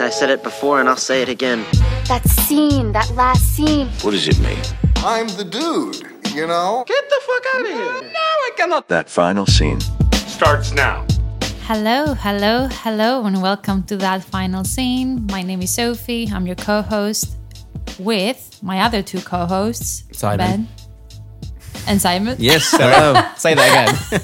I said it before and I'll say it again. That scene, that last scene. What does it mean? I'm the dude, you know? Get the fuck out of here. No, I cannot. That final scene starts now. Hello, hello, hello, and welcome to that final scene. My name is Sophie. I'm your co host with my other two co hosts, Simon. Ben and Simon. Yes, hello. say that again.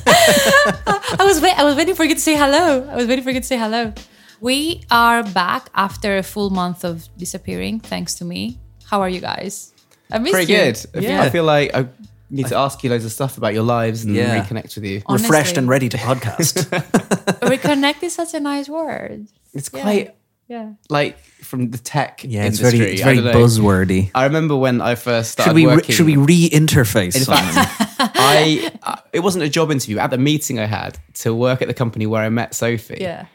I was wait- I was waiting for you to say hello. I was waiting for you to say hello. We are back after a full month of disappearing, thanks to me. How are you guys? I missed Pretty you. good. I feel- Yeah. I feel like I need to ask you loads of stuff about your lives and Yeah. reconnect with you. Honestly. refreshed and ready to podcast. Reconnect is such a nice word. It's Yeah. quite Yeah. like from the tech yeah, it's industry. very, it's very don't know. buzzwordy. I remember when I first started Should we re- working. should we re-interface? In fact, I uh, it wasn't a job interview. At the meeting I had to work at the company where I met Sophie, Yeah.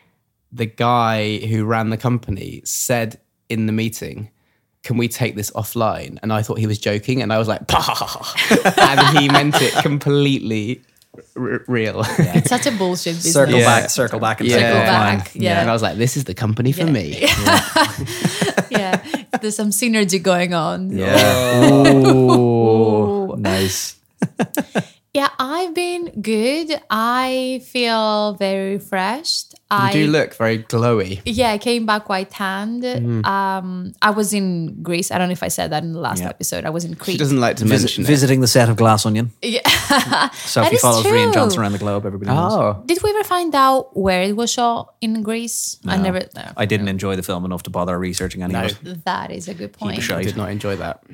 The guy who ran the company said in the meeting, "Can we take this offline?" And I thought he was joking, and I was like, and he meant it completely r- real. It's such a bullshit business. circle Yeah. back, circle back, and Yeah. Circle back, yeah. And I was like, "This is the company for me." yeah. There's some synergy going on. Yeah. Ooh. nice. Yeah, I've been good. I feel very refreshed. You I do look very glowy. yeah, I came back quite tanned. Mm-hmm. Um, I was in Greece. I don't know if I said that in the last Yeah. episode. I was in Greece. She Crete. doesn't like to Visit, mention it. visiting the set of Glass Onion. Yeah. Sophie is follows Rian true. Johnson around the globe. Everybody knows. Oh, Did we ever find out where it was shot in Greece? I never. No. I didn't enjoy the film enough to bother researching any No. of it. That is a good point. I did not enjoy that.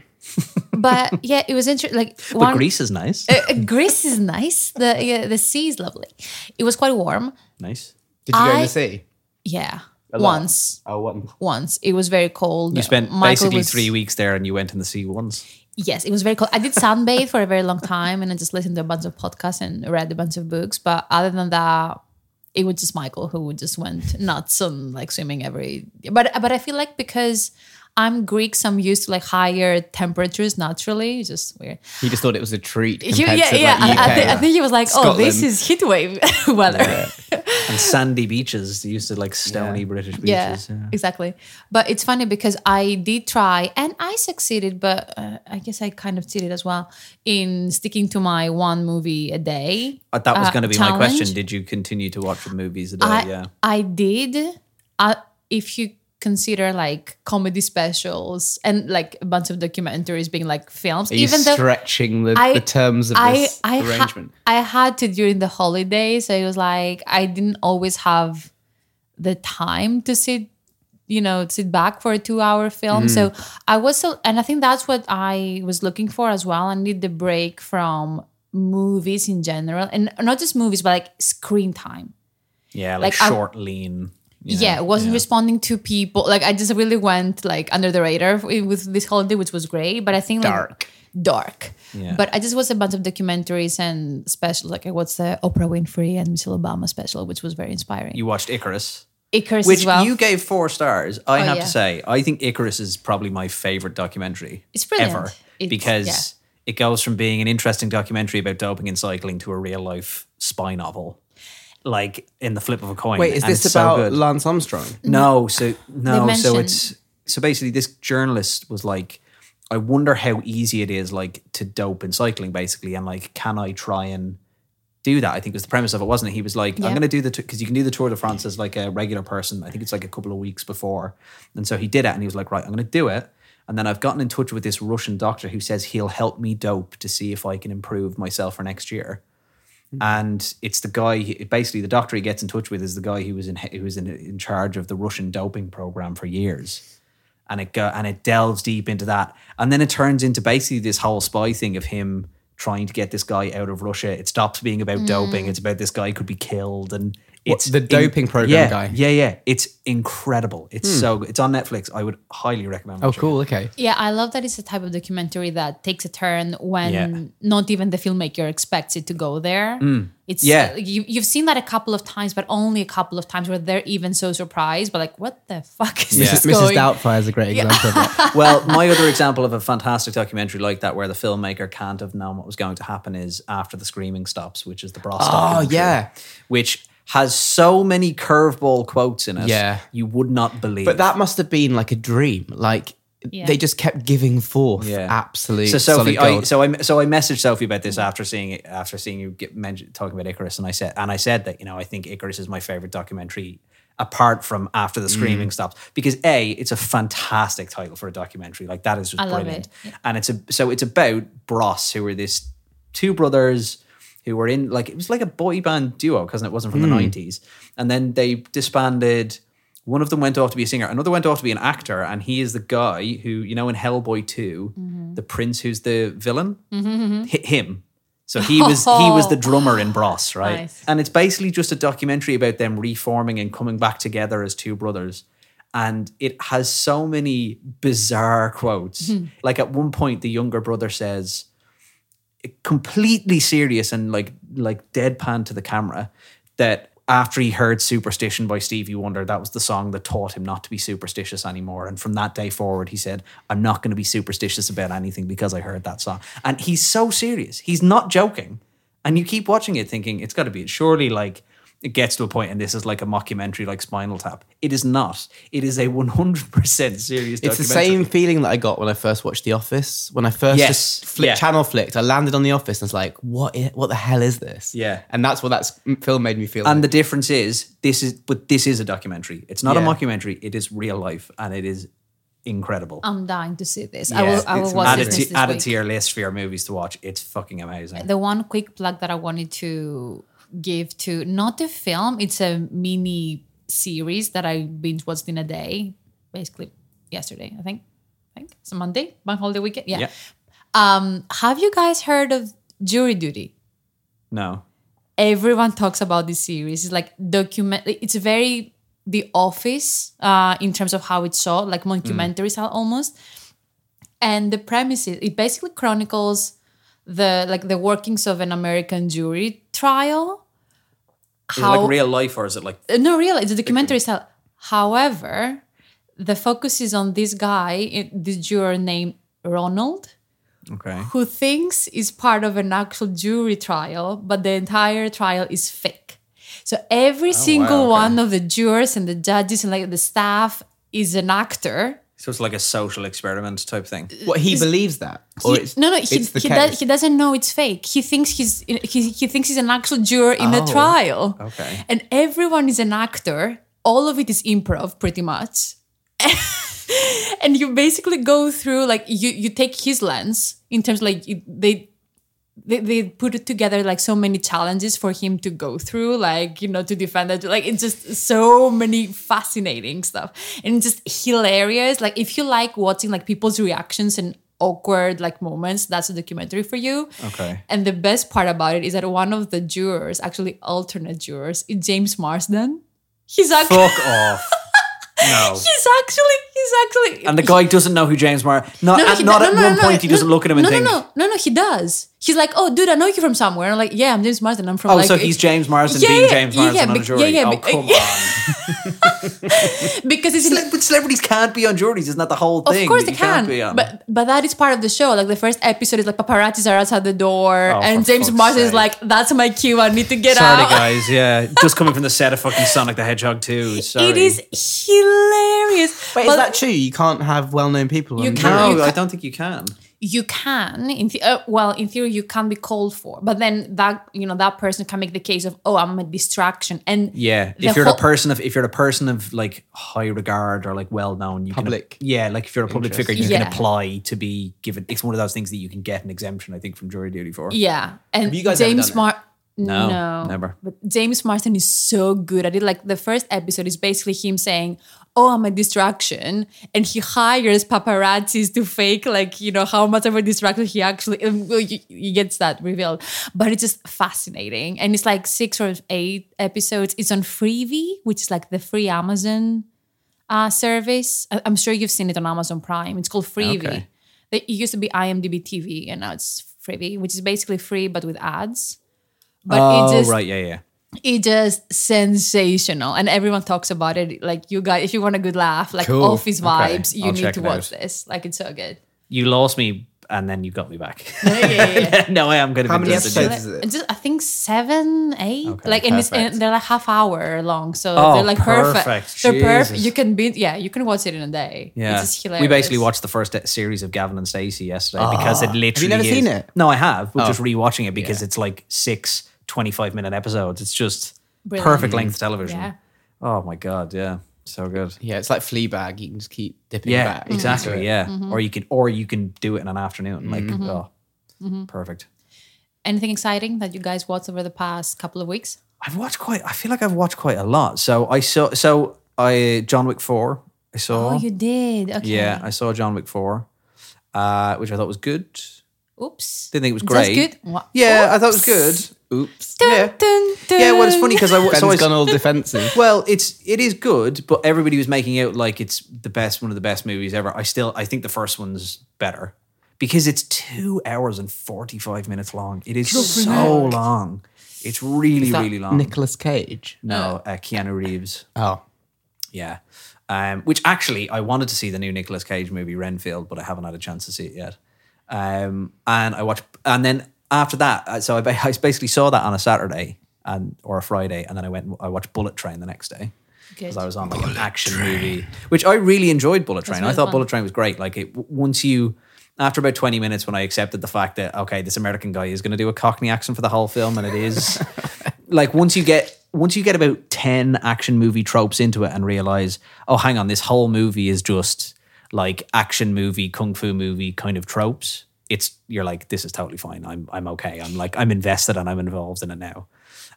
But yeah, it was interesting. Like But Greece is nice. uh, Greece is nice. The yeah, the sea is lovely. It was quite warm. nice. Did you go in I- the sea? Yeah, A lot? once. Oh, one. Once it was very cold. You spent Michael basically was- three weeks there, and you went in the sea once. Yes, it was very cold. I did sunbathe for a very long time, and I just listened to a bunch of podcasts and read a bunch of books. But other than that, it was just Michael who just went nuts on like swimming every. But but I feel like because I'm Greek, so I'm used to like higher temperatures naturally. It's just weird. He just thought it was a treat He- yeah, to yeah. like UK. I, I, thi- I think he was like, "Oh, this is heat wave weather." And sandy beaches. Used to like stony British beaches. Yeah. exactly. But it's funny because I did try and I succeeded, but uh, I guess I kind of cheated as well in sticking to my one movie a day. Uh, that was uh, going to be my question. Did you continue to watch the movies a day? I, yeah. I did. Uh, if you consider like comedy specials and like a bunch of documentaries being like films, Are even though stretching the, I- the terms of I this I, ha- arrangement? I had to during the holidays. So it was like I didn't always have the time to sit, you know, sit back for a two-hour film. So mm. I was so, and I think that's what I was looking for as well. I need the break from movies in general, and not just movies, but like screen time. Yeah, like, like, I- short, lean. You know, yeah, it wasn't yeah. responding to people. Like I just really went like under the radar with this holiday, which was great. But I think like, Dark. dark. Yeah. But I just watched a bunch of documentaries and specials. Like I watched the Oprah Winfrey and Michelle Obama special, which was very inspiring. You watched Icarus, Icarus which well. you gave four stars. I Oh, have yeah. to say, I think Icarus is probably my favorite documentary It's brilliant. ever It's- because yeah. it goes from being an interesting documentary about doping and cycling to a real life spy novel, like in the flip of a coin. Wait, is And this it's so about good. Lance Armstrong? No, so no, so mention- it's so basically this journalist was like, I wonder how easy it is like to dope in cycling, basically, and like, can I try and do that? I think was the premise of it, wasn't it? He was like, Yeah. I'm going to do the because you can do the Tour de France as like a regular person. I think it's like a couple of weeks before, and so he did it, and he was like, right, I'm going to do it. And then I've gotten in touch with this Russian doctor who says he'll help me dope to see if I can improve myself for next year Mm-hmm. and it's the guy. Basically, the doctor he gets in touch with is the guy who was in who was in, in charge of the Russian doping program for years, and it go, and it delves deep into that, and then it turns into basically this whole spy thing of him trying to get this guy out of Russia. It stops being about doping; mm. it's about this guy could be killed, and What, it's the doping program yeah, guy? Yeah, yeah, it's incredible. It's so good. it's on Netflix. I would highly recommend. It. Oh, cool. it. Okay. yeah, I love that it's a type of documentary that takes a turn when Yeah. not even the filmmaker expects it to go there. It's Mm. Yeah. uh, you, you've seen that a couple of times, but only a couple of times where they're even so surprised. But like, what the fuck is Yeah. this Mrs. going? Doubtfire is a great example of that. well, my other example of a fantastic documentary like that, where the filmmaker can't have known what was going to happen, is after the screaming stops, which is the Bros. Oh, documentary, yeah. which has so many curveball quotes in it. Yeah. you would not believe. But that must have been like a dream. Like Yeah. they just kept giving forth yeah, Absolutely. So solid Sophie, I, so I so I messaged Sophie about this after seeing it after seeing you get mentioned talking about Icarus, and I said and I said that you know I think Icarus is my favorite documentary apart from after the Mm. screaming stops because a it's a fantastic title for a documentary like that is just I love brilliant it. And it's a so it's about Bros who are this two brothers who were in like it was like a boy band duo because it wasn't from the hmm. 90s and then they disbanded one of them went off to be a singer another went off to be an actor and he is the guy who you know in hellboy 2 mm-hmm. the prince who's the villain mm-hmm, mm-hmm. Hi- him so he was he was the drummer in Bros, right? Nice. And it's basically just a documentary about them reforming and coming back together as two brothers. And it has so many bizarre quotes. Hmm. like at one point, the younger brother says, completely serious and like like deadpan to the camera, that after he heard Superstition by Stevie Wonder, that was the song that taught him not to be superstitious anymore. And from that day forward, he said, I'm not going to be superstitious about anything because I heard that song. And he's so serious. He's not joking. And you keep watching it thinking, it's got to be, surely like it gets to a point and this is like a mockumentary like Spinal Tap. It is not. It is a 100% serious it's the same feeling that I got when I first watched The Office. When I first Yes. just flicked Yeah. channel flicked, I landed on The Office and was like, "What? i- What the hell is this?" Yeah. and that's what that film made me feel. And the difference is this is but this is a documentary. It's not a mockumentary. It is real life and it is incredible. I'm dying to see this. I will. I will it's watch add it it, this, to, this add it week. to your list for your movies to watch. It's fucking amazing. the one quick plug that I wanted to give to not the film, it's a mini series that I binge watched in a day, basically yesterday, I think. I think it's a Monday, bank holiday weekend. Yeah. Yeah. Um, have you guys heard of Jury Duty? No. everyone talks about this series. It's like document. It's very The Office uh, in terms of how it's shot, like mockumentary style almost. And the premise is it basically chronicles the like the workings of an American jury trial. Is it like real life or is it like no, really, it's a documentary style. However, the focus is on this guy, i- this juror named Ronald okay? who thinks is part of an actual jury trial, but the entire trial is fake. So every oh, single Oh, okay. one of the jurors and the judges and like the staff is an actor. So it's like a social experiment type thing. Uh, what he believes that, or He- it's no, no, he, it's the he, case. does, he doesn't know it's fake. He thinks he's he, he thinks he's an actual juror in the Oh, trial. okay. and everyone is an actor. All of it is improv, pretty much. and you basically go through like you you take his lens in terms like you- they they, they put it together like so many challenges for him to go through like you know to defend it like it's just so many fascinating stuff and just hilarious like if you like watching like people's reactions and awkward like moments that's a documentary for you Okay. and the best part about it is that one of the jurors actually alternate jurors is james marsden he's actually Fuck off. No. he's actually he's actually And the guy doesn't know who James Mar. Not, no, at, he not at no, no, one no, point he doesn't look at him and no, think. No, no, no, no, he does. He's like, oh, dude, I know you from somewhere. And I'm like, yeah, I'm James Marsden. I'm from Oh, like. so he's James Marsden Yeah, being yeah, James Marsden yeah, on a jury. yeah, yeah, oh, come on. because it's Cele- but celebrities can't be on juries. Isn't that the whole thing? of course they can't be on? but but that is part of the show. Like the first episode is like paparazzis are outside the door, Oh, and James Marsden is like, "That's my cue. I need to get Sorry, out." Sorry, guys. Yeah, just coming from the set of fucking Sonic the Hedgehog 2. Sorry. It is hilarious. Wait, But is that true? You can't have well-known people. You on can't- jury? No, you I don't think you can. You can in the, uh, well in theory you can be called for but then that you know that person can make the case of oh i'm a distraction and Yeah, if you're whole- a person of if you're a person of like high regard or like well known, you Public. Can, yeah, like if you're a public figure, you Yeah. can apply to be given. It's one of those things that you can get an exemption, I think, from jury duty for. Yeah, and you guys James done? Mar. No, no, never. But James Marsden is so good at it. Like the first episode is basically him saying, "Oh, I'm a distraction," and he hires paparazzis to fake, like you know, how much of a distraction he actually. um, he, he gets that revealed, but it's just fascinating, and it's like six or eight episodes. It's on Freevee, which is like the free Amazon uh, service. I'm sure you've seen it on Amazon Prime. It's called Freevee. Okay. It used to be IMDb TV, and now it's Freevee, which is basically free but with ads. But oh, it just right, yeah, yeah. It just sensational, and everyone talks about it. Like you guys, if you want a good laugh, like Cool. office Okay. vibes, you I'll need to watch out. this. Like it's so good. You lost me and then you got me back. yeah, yeah, yeah. no, I am going to How be many episodes is it? Just, I think seven, eight. Okay, like, and, it's, perfect. and they're like half hour long, so Oh, they're like perfect. perfect. They're perfect. You can be, yeah, you can watch it in a day. Yeah, it's just hilarious. we basically watched the first series of Gavin and Stacey yesterday ah. because it literally. Have you never is- seen it? No, I have. We're Oh. just rewatching it because Yeah. it's like six 25 minute episodes. It's just Brilliant. perfect length television. Yeah. Oh my god, yeah, so good. Yeah, it's like Fleabag. You can just keep dipping Yeah, back. into exactly. it. Yeah, Mm-hmm. or you can, or you can do it in an afternoon. Like, oh, perfect. Anything exciting that you guys watched over the past couple of weeks? I've watched quite. I feel like I've watched quite a lot. So I saw. So I John Wick four. I saw. Oh, you did. Okay. yeah, I saw John Wick four, uh, which I thought was good. Oops. Didn't think it was That's great. good. Wha- Yeah, I thought it was good. Oops. Dun, Yeah. dun, dun. Yeah, well, it's funny because I Ben's so I, gone all defensive. well, it's it is good, but everybody was making out like it's the best, one of the best movies ever. I still, I think the first one's better because it's two hours and forty five minutes long. It is so long. It's really, Is that really long. Nicolas Cage. no, uh, Keanu Reeves. Oh, Yeah. Um, which actually, I wanted to see the new Nicolas Cage movie Renfield, but I haven't had a chance to see it yet. Um, and I watched, and then after that, so I, I basically saw that on a Saturday and or a Friday, and then I went, and I watched Bullet Train the next day because I was on like an action movie, which I really enjoyed. Bullet Train, I thought fun. Bullet Train was great. Like it, once you. After about 20 minutes, when I accepted the fact that, okay, this American guy is going to do a Cockney accent for the whole film, and it is like once you get once you get about 10 action movie tropes into it and realize oh hang on this whole movie is just like action movie kung fu movie kind of tropes it's you're like this is totally fine i'm i'm okay i'm like i'm invested and i'm involved in it now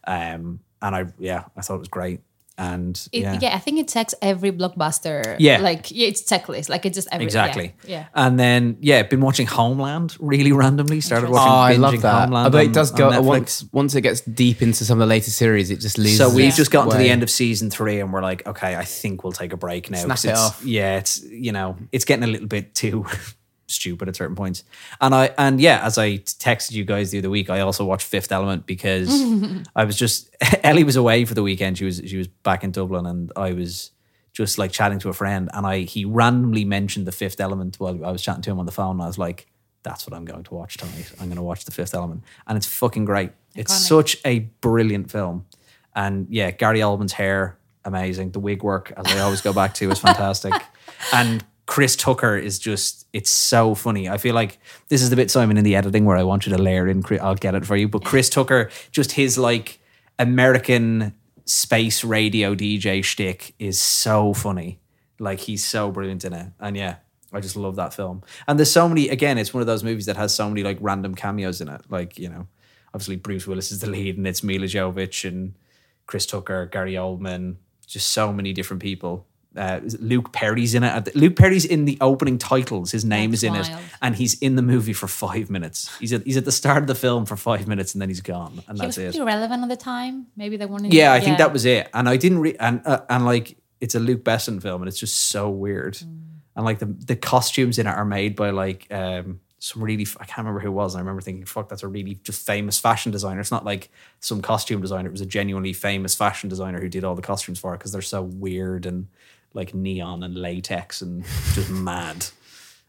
um and i yeah i thought it was great and It, yeah, yeah. I think it checks every blockbuster. Yeah. Like, yeah, it's checklist. Like, it just every, exactly Yeah. and then yeah been watching homeland really randomly started oh watching I love binging that. homeland but on- it does on go Netflix. once once it gets deep into some of the later series, it just loses. So we've its just gotten to the end of season three, and we're like, okay, I think we'll take a break now. Snap 'cause it it's- off. Yeah, it's you know, it's getting a little bit too stupid at certain points. And I and yeah, as I texted you guys the other week, I also watched Fifth Element because I was just Ellie was away for the weekend. She was she was back in Dublin, and I was just like chatting to a friend, and I he randomly mentioned the Fifth Element while I was chatting to him on the phone. And I was like. That's what I'm going to watch tonight. I'm going to watch The Fifth Element, and it's fucking great. It's such a brilliant film. And yeah, Gary Oldman's hair, amazing. The wig work, as I always go back to, is fantastic. and Chris Tucker is just, it's so funny. I feel like this is the bit, Simon, in the editing where I want you to layer in, I'll get it for you. But Chris Tucker, just his like American space radio DJ shtick is so funny. Like he's so brilliant in it. And yeah, I just love that film. And there's so many, again, it's one of those movies that has so many like random cameos in it. Like, you know, obviously Bruce Willis is the lead and it's Milla Jovovich and Chris Tucker, Gary Oldman, just so many different people. Uh, Luke Perry's in it. Luke Perry's in the opening titles. His name That's is in it, and he's in the movie for five minutes. He's at he's at the start of the film for five minutes, and then he's gone, and He was that's it. pretty relevant at the time. Maybe they wanted. Yeah, I think that was it. And I didn't re- and uh, and like it's a Luc Besson film, and it's just so weird. Mm. And like the the costumes in it are made by like um some really I can't remember who it was. And I remember thinking, fuck, that's a really just famous fashion designer. It's not like some costume designer. It was a genuinely famous fashion designer who did all the costumes for it because they're so weird and like neon and latex and just mad.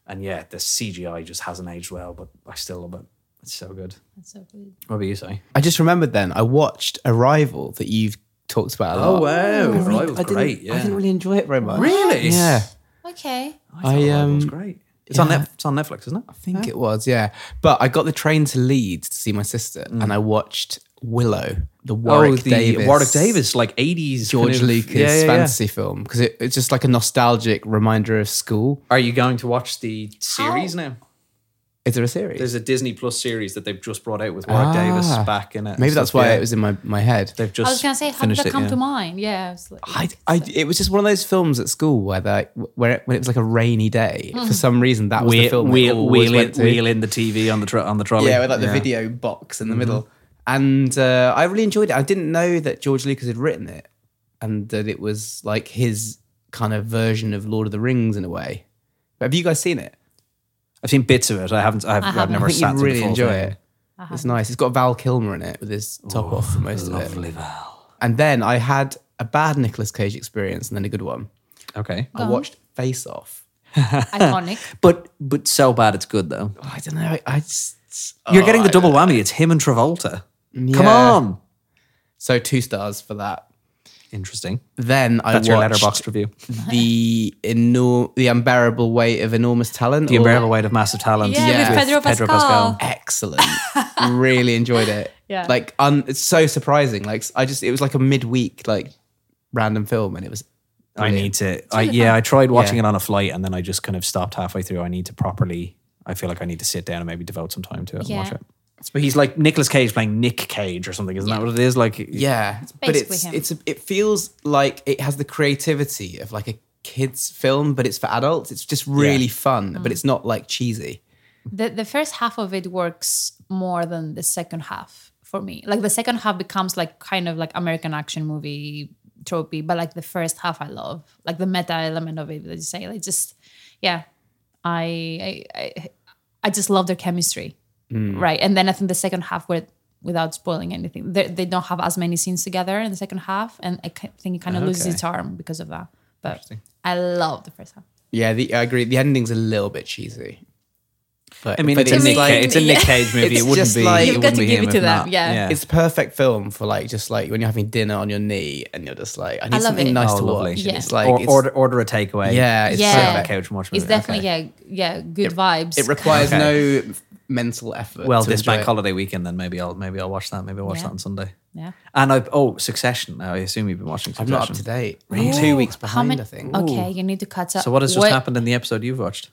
And yeah, the CGI just hasn't aged well, but I still love it. It's so good. That's so good. What about you, say? I just remembered then I watched Arrival that you've talked about a lot. Oh, wow. I really- Arrival's I didn't- great, yeah. I didn't really enjoy it very much. Really? Yeah. Okay. I, thought I, Arrival was um, great. It's on yeah. Net, it's on Netflix, isn't it? I think it was, yeah. But I got the train to Leeds to see my sister, and I watched Willow, the Warwick oh, the Davis, Warwick Davis, like eighties George Lucas yeah, yeah, yeah. fantasy film, because it, it's just like a nostalgic reminder of school. Are you going to watch the series now? Is there a series? There's a Disney Plus series that they've just brought out with Warwick Davis Ah. back in it. and Maybe that's why yeah. it was in my, my head. They've just I was gonna say, how did finished that it, come yeah. to mind? Yeah. I was like, I, I, it was just one of those films at school where they, where it, when it was like a rainy day, for some reason that was the Wheel, film. they wheel, wheel, in, wheel in the TV on the tro- on the trolley. Yeah, with like the video box in the middle. And uh, I really enjoyed it. I didn't know that George Lucas had written it and that it was like his kind of version of Lord of the Rings in a way. But have you guys seen it? I've seen bits of it. I haven't. I've, I've haven't. never I think sat you'd through the really full enjoy thing. it. It's nice. It's got Val Kilmer in it with his top off for most of it. Lovely Val. And then I had a bad Nicolas Cage experience and then a good one. Okay. I watched Face Off. iconic. But but so bad it's good though. I don't know. I just You're oh, getting the I- double whammy. It's him and Travolta. Come on. So two stars for that. Interesting. Then I That's your watched Letterboxd review. the enor- the unbearable weight of enormous talent. The or- unbearable weight of massive talent. Yeah, with Pedro Pascal. excellent. really enjoyed it. Yeah. Like un- it's so surprising. Like I just it was like a midweek like random film and it was I need to. I, yeah, I tried watching Yeah. it on a flight and then I just kind of stopped halfway through. I need to properly. I feel like I need to sit down and maybe devote some time to it Yeah. and watch it. But he's like Nicolas Cage playing Nick Cage or something. Isn't that what it is? Like, yeah, but basically it's him. it's a, it feels like it has the creativity of like a kids film but it's for adults. It's just really fun, Mm. but it's not like cheesy. The the first half of it works more than the second half for me. Like the second half becomes like kind of like American action movie tropey, but like the first half I love. Like the meta element of it, that you say. Like just yeah. I I I, I just love their chemistry. Mm. Right. And then I think the second half where without spoiling anything, they, they don't have as many scenes together in the second half. And I think it kind of loses its charm because of that. But I love the first half. Yeah, the, I agree. The ending's a little bit cheesy. But I mean, but it's, a it's Nick. like- Cage, it's a Nick Cage movie. It's it wouldn't just be. like- You've wouldn't got to give it to them, not. yeah. It's a perfect film for like just like when you're having dinner on your knee and you're just like I need love something it. nice Oh, to lovely. watch. Yeah. It's like or, it's, order order a takeaway. yeah, it's Yeah. Perfect. the couch and watch It's definitely Okay. yeah, yeah, good vibes. It requires Okay. no mental effort. Well, to this enjoy bank it. holiday weekend, then maybe I'll maybe I'll watch that. Maybe I'll watch Yeah. that on Sunday. yeah. And I oh Succession. Now I assume you've been watching. I'm not up to date. I'm two weeks behind. How many? I think. Okay, you need to catch up. So what has just happened in the episode you've watched?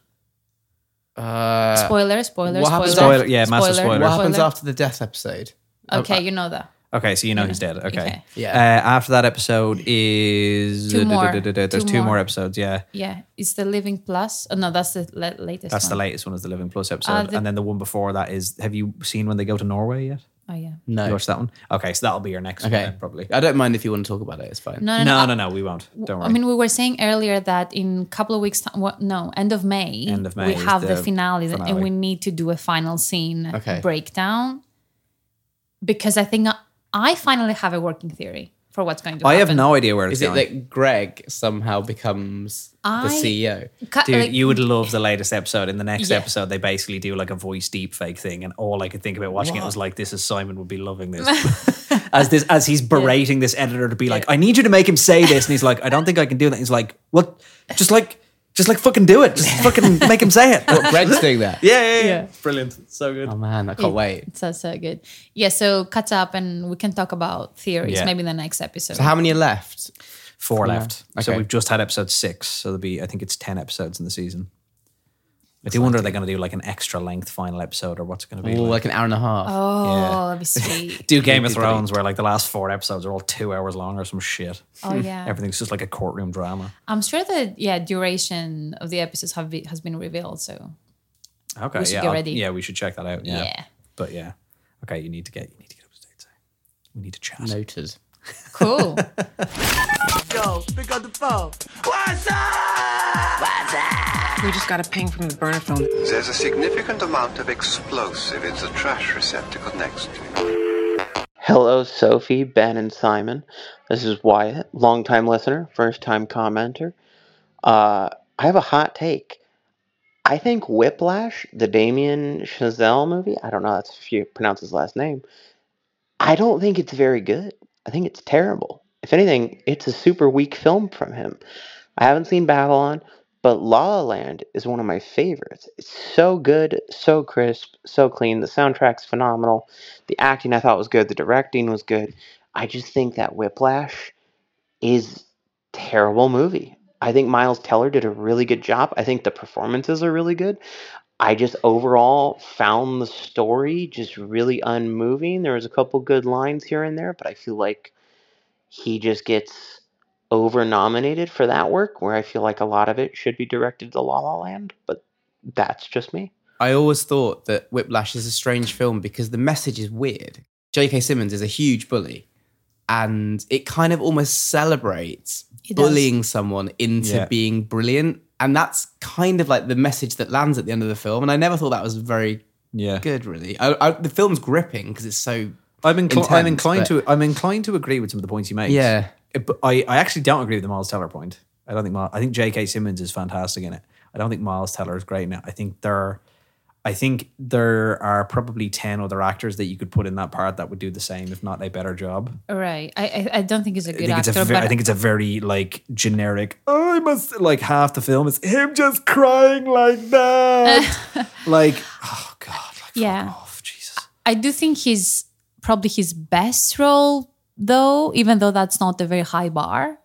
Uh, Spoiler, spoiler, what happens spoiler. Spoiler- yeah, massive spoiler. what happens spoiler. after the death episode? Okay, you know that. Okay, so you know he's dead. Okay. Okay. Yeah. Uh, after that episode is Two more. There's Two two more. more. episodes. Yeah, Yeah, it's the Living Plus. Oh, no, that's the la- latest. that's the latest one. Is the Living Plus episode, Uh, the- and then the one before that is. Have you seen when they go to Norway yet? Oh yeah. No. You watched that one? Okay, so that'll be your next one Okay, then, probably. I don't mind if you want to talk about it. It's fine. No, no, No, no. no, no, we won't. Don't worry. I mean, we were saying earlier that in a couple of weeks, time, what, no, end of May, End of May we have the, the finale, finale. and we need to do a final scene Okay. breakdown because I think I, I finally have a working theory for what's going to happen. I happen. have no idea where it's going. Is it going. that Greg somehow becomes the CEO? Ca- Dude, like- you would love the latest episode. In the next Yeah. episode, they basically do like a voice deep fake thing, and all I could think about watching it was like, "This is Simon would be loving this." as this, as he's berating this editor to be like, "I need you to make him say this," and he's like, "I don't think I can do that." He's like, "What? Just like, just like fucking do it. Just fucking make him say it." What, Greg's doing that? yeah, yeah, yeah, Yeah. brilliant, so good. Oh man, I can't wait. It's so, so good. Yeah, so catch up and we can talk about theories Yeah. maybe in the next episode. So how many are left? Four Yeah. left. So Okay. we've just had episode six. So there'll be, I think it's ten episodes in the season. I do wonder are they going to do like an extra length final episode or what's it going to be? Oh, like? like an hour and a half. oh, Yeah. that'd be sweet. do Game of Maybe Thrones where like the last four episodes are all two hours long or some shit. oh yeah. Everything's just like a courtroom drama. I'm sure that yeah, duration of the episodes have be, has been revealed. So Okay, We should yeah, get I'll- ready. yeah, we should check that out. Yeah. Yeah. but yeah, okay, you need to get you need to get up to date. so We need to chat. Noted. Cool. Yo, pick up the phone. What's up? What's up? We just got a ping from the burner phone. There's a significant amount of explosive in the trash receptacle next to you. Hello, Sophie, Ben, and Simon. This is Wyatt, longtime listener, first time commenter. Uh, I have a hot take. I think Whiplash, the Damien Chazelle movie, I don't know that's if you pronounce his last name, I don't think it's very good. I think it's terrible. If anything, it's a super weak film from him. I haven't seen Babylon, but La La Land is one of my favorites. It's so good, so crisp, so clean. The soundtrack's phenomenal. The acting I thought was good. The directing was good. I just think that Whiplash is terrible movie. I think Miles Teller did a really good job. I think the performances are really good. I just overall found the story just really unmoving. There was a couple good lines here and there, but I feel like he just gets over nominated for that work where I feel like a lot of it should be directed to La La Land, but that's just me. I always thought that Whiplash is a strange film because the message is weird. J.K. Simmons is a huge bully, and it kind of almost celebrates bullying someone into Yeah. being brilliant, and that's kind of like the message that lands at the end of the film. And I never thought that was very Yeah, good, really. I, I, the film's gripping because it's so I'm, incl- I'm inclined but- to I'm inclined to agree with some of the points you make. Yeah. But I, I actually don't agree with the Miles Teller point. I don't think Miles, I think J.K. Simmons is fantastic in it. I don't think Miles Teller is great in it. I think there, I think there are probably ten other actors that you could put in that part that would do the same, if not a better job. Right. I I, I don't think he's a good actor, a ve- but I think it's a very like generic. Oh, I must like half the film is him just crying like that. like, oh god, like, yeah. off, Jesus. I do think he's probably his best role though, even though that's not a very high bar.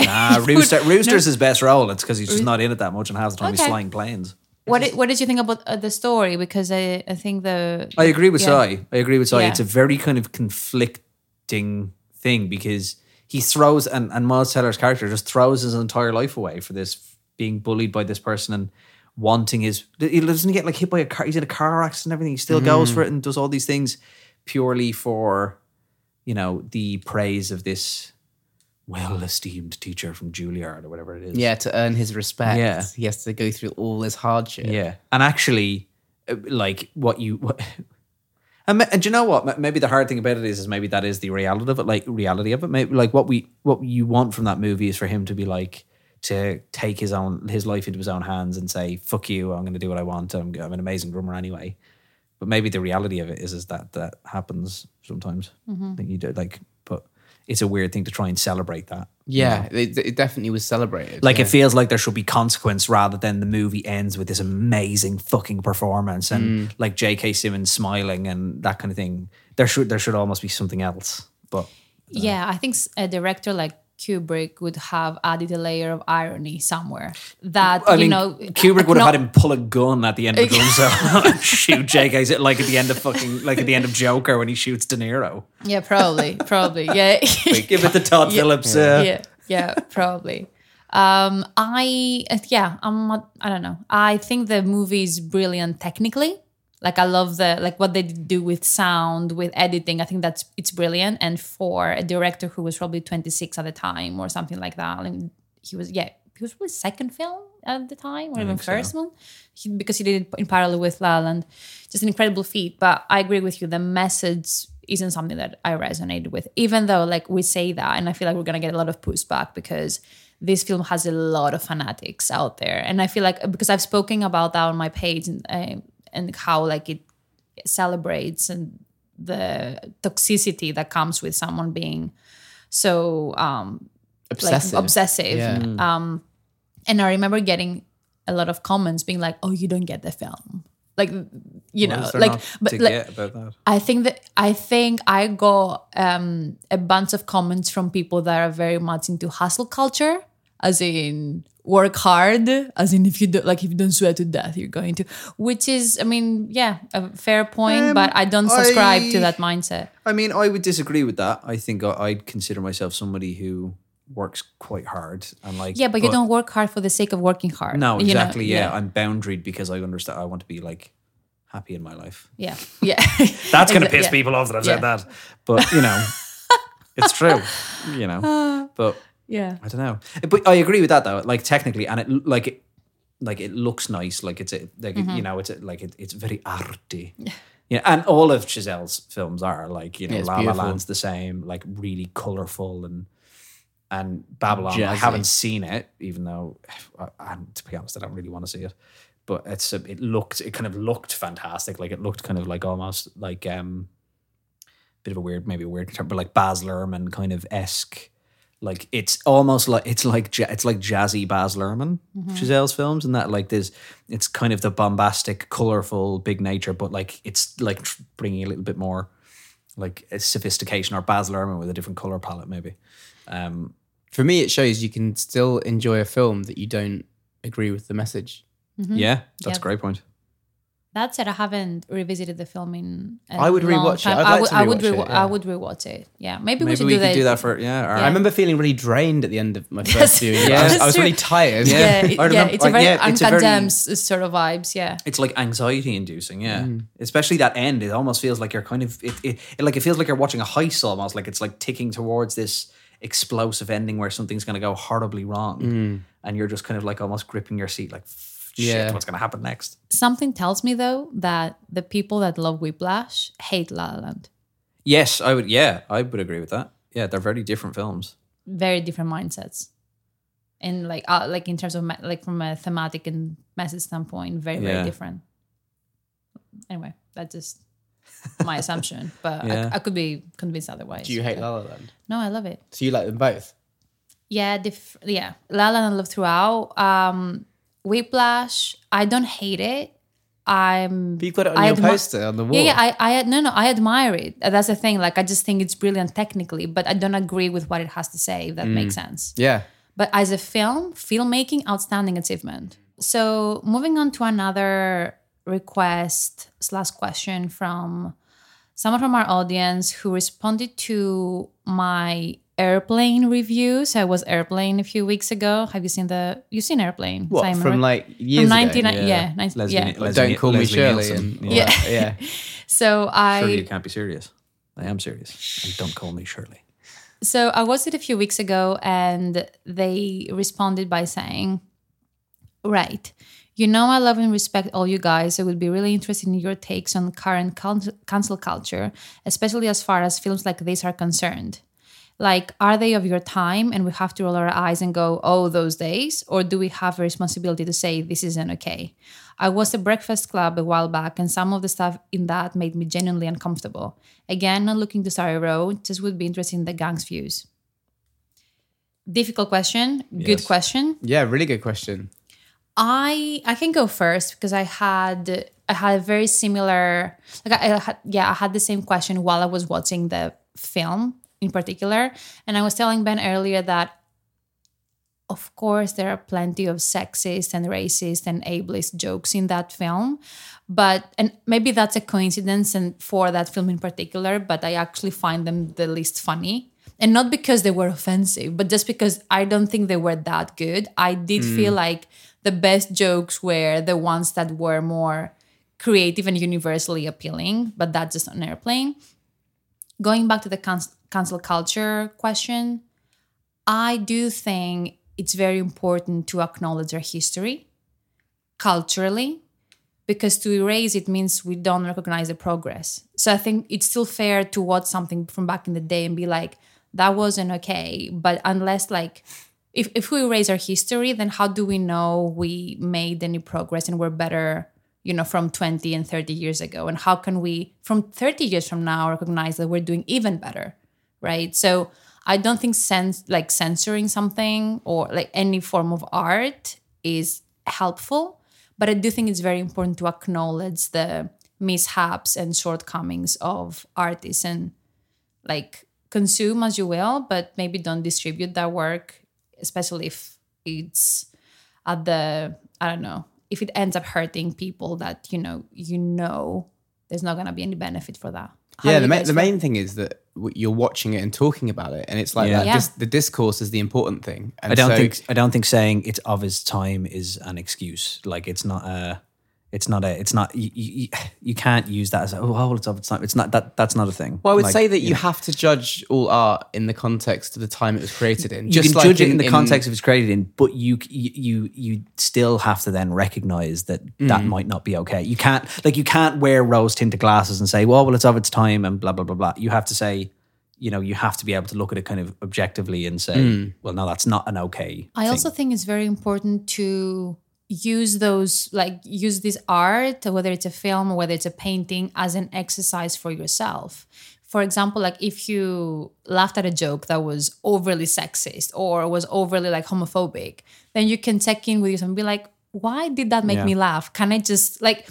Nah, Rooster, Rooster's his best role. It's because he's just not in it that much, and half the time he's flying planes. What did, what did you think about uh, the story? Because I I think the I agree with yeah. Sai. I agree with Sai. Yeah. It's a very kind of conflicting thing because he throws and, and Miles Teller's character just throws his entire life away for this being bullied by this person and wanting his he doesn't get like hit by a car he's in a car accident and everything he still goes for it and does all these things purely for you know the praise of this well esteemed teacher from Juilliard or whatever it is Yeah, to earn his respect, Yeah. he has to go through all this hardship. Yeah, and actually, uh, like what you, what, and, and do you know what? Maybe the hard thing about it is, is maybe that is the reality of it. Like reality of it. Maybe like what we, what you want from that movie is for him to be like to take his own his life into his own hands and say, "Fuck you, I'm going to do what I want. I'm, I'm an amazing drummer anyway." But maybe the reality of it is, is that that happens sometimes. I think you do like, but it's a weird thing to try and celebrate that. you know? Yeah, it, it definitely was celebrated. Like yeah. it feels like there should be consequence rather than the movie ends with this amazing fucking performance and mm. like J.K. Simmons smiling and that kind of thing. There should there should almost be something else. But uh, Yeah, I think a director like Kubrick would have added a layer of irony somewhere. That I you mean, know, Kubrick would have had him pull a gun at the end of Drum Zone and shoot J.K. like at the end of fucking like at the end of Joker when he shoots De Niro. Yeah, probably, probably. Yeah, Give it to Todd Phillips. Uh, yeah, yeah, probably. Um, I uh, yeah, I'm not, I don't know. I think the movie is brilliant technically. Like I love the like what they do with sound, with editing. I think that's it's brilliant. And for a director who was probably 26 at the time or something like that, I mean, he was yeah, he was probably second film at the time or even first one, he, because he did it in parallel with La La Land. Just an incredible feat. But I agree with you. The message isn't something that I resonated with, even though like we say that, and I feel like we're gonna get a lot of pushback because this film has a lot of fanatics out there, and I feel like because I've spoken about that on my page and uh, and how like it celebrates and the toxicity that comes with someone being so um obsessive. like obsessive Yeah. um and i remember getting a lot of comments being like oh you don't get the film like you what know like but to like get about that? I think that I think I got um, a bunch of comments from people that are very much into hustle culture, as in work hard, as in if you do like if you don't sweat to death, you're going to. Which is, I mean, yeah, a fair point, Um, but I don't subscribe to that mindset. I mean, I would disagree with that. I think I- I'd consider myself somebody who works quite hard and like Yeah, but you don't work hard for the sake of working hard. No, you know? exactly. yeah. I'm boundaried because I understand. I want to be like happy in my life. yeah, yeah. That's going to piss yeah. people off that I've said Yeah. that, but you know, it's true. You know, but Yeah. I don't know. But I agree with that though. Like technically, and it like it, like it looks nice. Like it's a like Mm-hmm. you know, it's a, like it, it's very arty. Yeah, and all of Chazelle's films are like you know, Yeah, it's La La. Land's the same, like really colorful and and Babylon. I haven't seen it, even though, and to be honest, I don't really want to see it. But it's a, it looked it kind of looked fantastic. Like it looked kind of like almost like um, bit of a weird, maybe a weird term, but like Baz Luhrmann kind of esque. Like it's almost like it's like it's like jazzy Baz Luhrmann, mm-hmm. Chazelle's films, and that like there's it's kind of the bombastic, colorful, big nature, but like it's like bringing a little bit more like a sophistication or Baz Luhrmann with a different color palette, maybe. Um, For me, it shows you can still enjoy a film that you don't agree with the message. Mm-hmm. Yeah, that's Yeah. a great point. That said, I haven't revisited the film in. a I would long rewatch it. I'd I like would. to I would. rewatch it, yeah. I would rewatch it. Yeah, maybe, we should we do could that. do that for yeah. All right. I remember feeling really drained at the end of my first viewing. Yeah. I was, I was true. really tired. Yeah. yeah, I it- yeah, remember- it's a very yeah, it's a very- sort of vibes. Yeah, it's like anxiety inducing, yeah. Mm. Especially that end, it almost feels like you're kind of it, it, it like it feels like you're watching a heist almost, like it's like ticking towards this explosive ending where something's going to go horribly wrong, and you're just kind of like almost gripping your seat, like shit. Yeah. what's going to happen next? something tells me though that the people that love Whiplash hate La La Land. Yes, I would. Yeah, I would agree with that. Yeah, they're very different films. Very different mindsets. and like uh, like in terms of me- like from a thematic and message standpoint, very very Yeah. different. Anyway, that's just my assumption, but Yeah. I, I could be convinced otherwise. Do you hate But- La La Land? No, I love it. So you like them both? Yeah, diff- yeah. La La Land I love throughout. Um, Whiplash, I don't hate it. I'm. But you've got it on I your admi- poster on the wall. Yeah, yeah. I, I, no, no. I admire it. That's the thing. Like, I just think it's brilliant technically, but I don't agree with what it has to say. If that makes mm. sense. yeah. But as a film, filmmaking, outstanding achievement. So moving on to another request slash question from someone from our audience who responded to my airplane reviews. I was airplane a few weeks ago. Have you seen the? You seen airplane? What Simon, from right? like years from ago? 99 Yeah. yeah, nice- Leslie- yeah. Leslie- Don't call me Shirley. Nielsen. And, Yeah. yeah, yeah. So I Surely you can't be serious. I am serious. And don't call me Shirley. So I watched it a few weeks ago and they responded by saying, Right. You know, I love and respect all you guys. I would be really interested in your takes on current cancel cancel culture, especially as far as films like this are concerned. Like, are they of your time and we have to roll our eyes and go, oh, those days? Or do we have a responsibility to say this isn't okay? I was at Breakfast Club a while back and some of the stuff in that made me genuinely uncomfortable. Again, not looking to start a row, just would be interested in the gang's views. Difficult question, good question. Yeah, really good question. I I can go first because I had I had a very similar like I, I had yeah I had the same question while I was watching the film in particular, and I was telling Ben earlier that of course there are plenty of sexist and racist and ableist jokes in that film, but and maybe that's a coincidence and for that film in particular, but I actually find them the least funny. And not because they were offensive, but just because I don't think they were that good. I did mm. feel like the best jokes were the ones that were more creative and universally appealing, but that's just on airplane. Going back to the cancel, culture question, I do think it's very important to acknowledge our history culturally because to erase it means we don't recognize the progress. So I think it's still fair to watch something from back in the day and be like, that wasn't okay. But unless like if, if we erase our history, then how do we know we made any progress and we're better, you know, from 20 and 30 years ago? And how can we, from 30 years from now, recognize that we're doing even better? Right. So I don't think sense like censoring something or like any form of art is helpful. But I do think it's very important to acknowledge the mishaps and shortcomings of artists and like consume as you will, but maybe don't distribute that work, especially if it's at the I don't know if it ends up hurting people that you know you know there's not gonna be any benefit for that. How yeah, the, you ma- the main thing is that w- you're watching it and talking about it, and it's like Yeah. that. Yeah. Dis- the discourse is the important thing. And I don't so- think I don't think saying it's of his time is an excuse. Like it's not a, it's not a, it's not you, you, you can't use that as a, oh well it's of its time. It's not that that's not a thing. Well, I would Like, say that you know, have to judge all art in the context of the time it was created in. you can like judge it in, the context of it's created in, but you you you you still have to then recognize that that Mm. might not be okay. You can't like you can't wear rose tinted glasses and say, well, well, it's of its time and blah blah blah blah. You have to say, you know, you have to be able to look at it kind of objectively and say, Mm. well, no, that's not an okay. I also think it's very important to use those like use this art whether it's a film or whether it's a painting as an exercise for yourself. For example like if you laughed at a joke that was overly sexist or was overly like homophobic then you can check in with yourself and be like why did that make Yeah. me laugh? Can i just like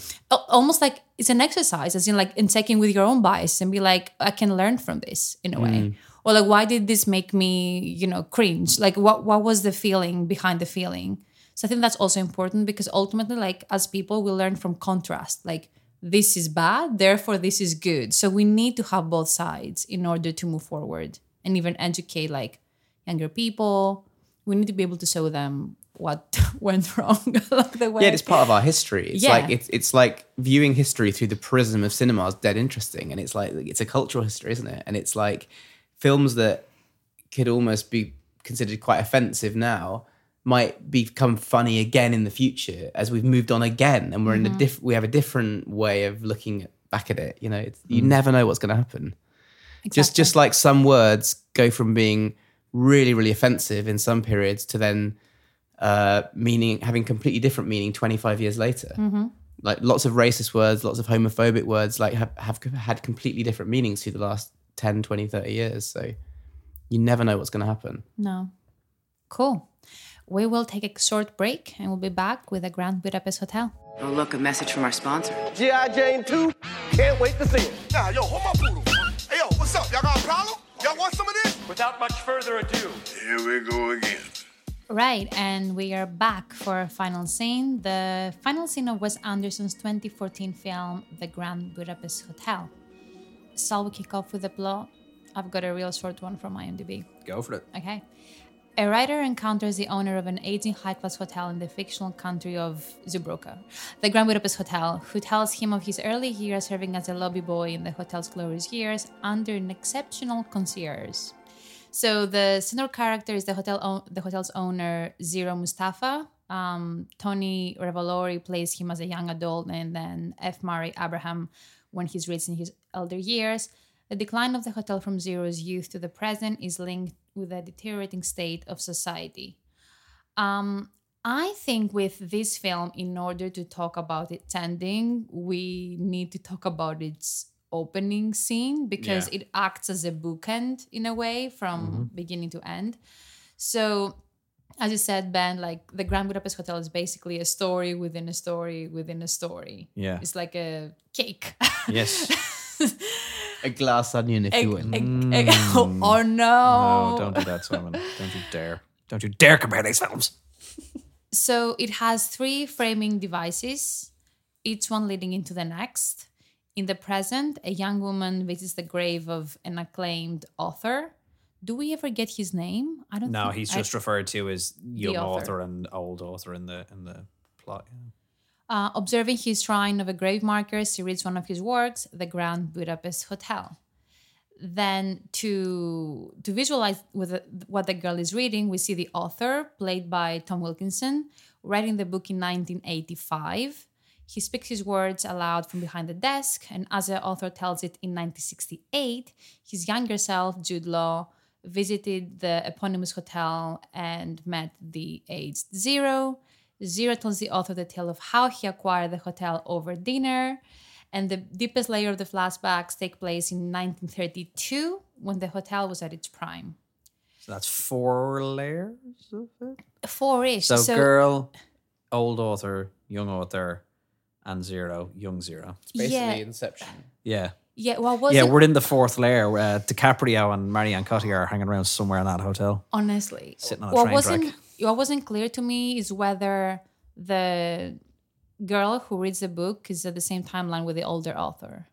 almost like it's an exercise as in like in checking with your own bias and be like i can learn from this in a way. Mm. Or like why did this make me you know cringe? Like what what was the feeling behind the feeling so i think that's also important because ultimately like as people we learn from contrast like this is bad therefore this is good so we need to have both sides in order to move forward and even educate like younger people we need to be able to show them what went wrong along the way Yeah, it's part of our history. It's Yeah. like it's it's like viewing history through the prism of cinema is dead interesting, and it's like it's a cultural history, isn't it? And it's like films that could almost be considered quite offensive now might become funny again in the future as we've moved on again, and we're in Mm-hmm. a diff- we have a different way of looking at, back at it. You know, it's, you Mm. never know what's going to happen. Just Exactly. just like some words go from being really really offensive in some periods to then uh, meaning having completely different meaning 25 years later. Mm-hmm. Like lots of racist words, lots of homophobic words, like have, have had completely different meanings through the last 10, 20, 30 years. So you never know what's going to happen. No. Cool. We will take a short break and we'll be back with the Grand Budapest Hotel. Oh, look, a message from our sponsor. G.I. Jane 2. Can't wait to see it. Nah, yo, hold my poodle. Hey, yo, what's up? Y'all got a problem? Y'all want some of this? Without much further ado, Here we go again. Right, and we are back for our final scene. The final scene of Wes Anderson's 2014 film, The Grand Budapest Hotel. Shall we kick off with the plot? I've got a real short one from IMDb. Go for it. Okay. A writer encounters the owner of an aging high class hotel in the fictional country of Zubrowka, the Grand Budapest Hotel, who tells him of his early years serving as a lobby boy in the hotel's glorious years under an exceptional concierge. So the central character is the hotel o- the hotel's owner Zero Mustafa. Um, Tony Revolori plays him as a young adult, and then F. Murray Abraham when he's reaching his elder years. The decline of the hotel from Zero's youth to the present is linked with the deteriorating state of society. Um, I think with this film, in order to talk about its ending, we need to talk about its opening scene because Yeah. it acts as a bookend in a way from beginning to end. So, as you said, Ben, like the Grand Budapest Hotel is basically a story within a story within a story. Yeah. It's like a cake. Yes. A glass onion, if Egg- you will. egg- egg- oh, oh no. No, don't do that, Simon. Don't you dare. Don't you dare compare these films. So it has three framing devices, each one leading into the next. In the present, a young woman visits the grave of an acclaimed author. Do we ever get his name? I don't. No, think- he's I- just referred to as young author. author. and old author in the in the plot. yeah. Uh, observing his shrine of a grave marker, she reads one of his works, The Grand Budapest Hotel. Then, to to visualize with the, what the girl is reading, we see the author, played by Tom Wilkinson, writing the book in 1985. He speaks his words aloud from behind the desk, and as the author tells it in 1968, his younger self, Jude Law, visited the eponymous hotel and met the aged Zero. Zero tells the author the tale of how he acquired the hotel over dinner. And the deepest layer of the flashbacks take place in 1932 when the hotel was at its prime. So that's four layers of it. Four-ish. So, So, girl, old author, young author, and zero, young zero. It's Basically, yeah, Inception. Yeah. yeah. Well, was yeah, it we're in the fourth layer. Where, uh, DiCaprio and Marion Cotillard are hanging around somewhere in that hotel. honestly Sitting on a what train wasn't track. What wasn't clear to me is whether the girl who reads the book is at the same timeline with the older author.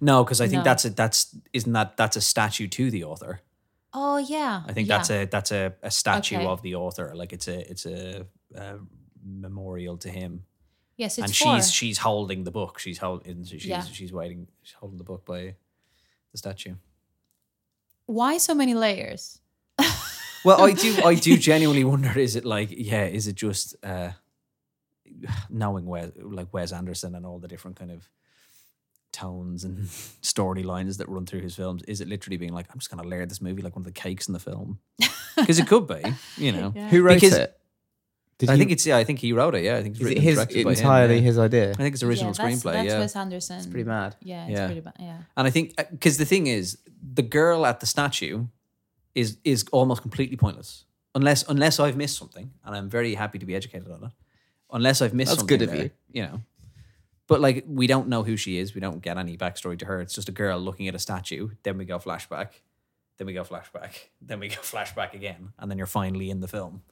No, because I think No. that's a that's isn't that that's a statue to the author. Oh yeah, I think yeah. that's a that's a, a statue Okay. of the author. Like it's a it's a, uh memorial to him. yes. It's and four. she's she's holding the book. She's holding she's Yeah. she's waiting. She's holding the book by the statue. Why so many layers? Well, I do I do genuinely wonder: is it like yeah? Is it just uh, knowing Wes like Wes Anderson and all the different kind of tones and storylines that run through his films? Is it literally being like I'm just gonna layer this movie like one of the cakes in the film? Because it could be, you know. Who wrote Because it? Did I he- think it's yeah. I think he wrote it. Yeah, I think it's is it written and his directed by him, entirely yeah. his idea. I think it's original yeah, that's, screenplay. That's yeah, Wes Anderson. It's pretty mad. Yeah, it's Yeah. pretty bad. Yeah. and I think because the thing is, the girl at the statue is is almost completely pointless unless unless I've missed something, and I'm very happy to be educated on it. Unless I've missed something. That's something, good of there, you. You know, but like we don't know who she is. We don't get any backstory to her. It's just a girl looking at a statue. Then we go flashback. Then we go flashback. Then we go flashback again, and then you're finally in the film,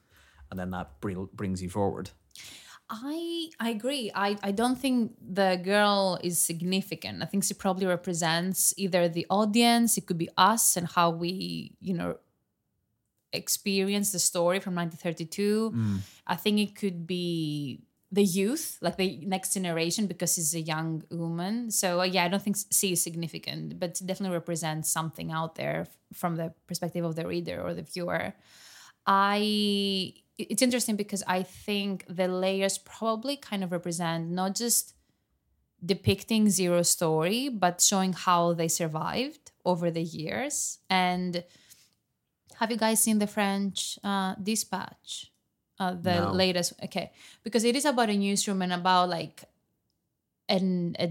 and then that br- brings you forward. I I agree. I, I don't think the girl is significant. I think she probably represents either the audience, it could be us and how we, you know, experience the story from 1932. I think it could be the youth, like the next generation, because she's a young woman. So uh, yeah, I don't think she is significant, but it definitely represents something out there f- from the perspective of the reader or the viewer. I it's interesting because I think the layers probably kind of represent not just depicting zero story, but showing how they survived over the years. And have you guys seen the French uh, Dispatch? Uh, the No. latest. Okay, because it is about a newsroom and about like an a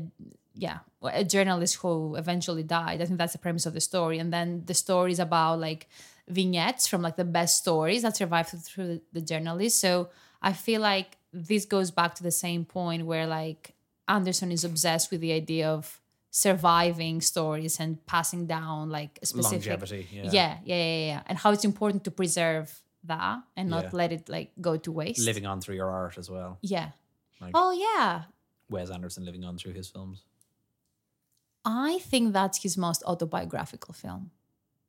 yeah a journalist who eventually died. I think that's the premise of the story, and then the story is about like vignettes from like the best stories that survived through the, the journalist. So I feel like this goes back to the same point where like Anderson is obsessed with the idea of surviving stories and passing down like a specific Longevity, yeah. yeah yeah yeah yeah and how it's important to preserve that and not Yeah. let it like go to waste Living on through your art as well. yeah Like- oh yeah Wes Anderson living on through his films. I think that's his most autobiographical film,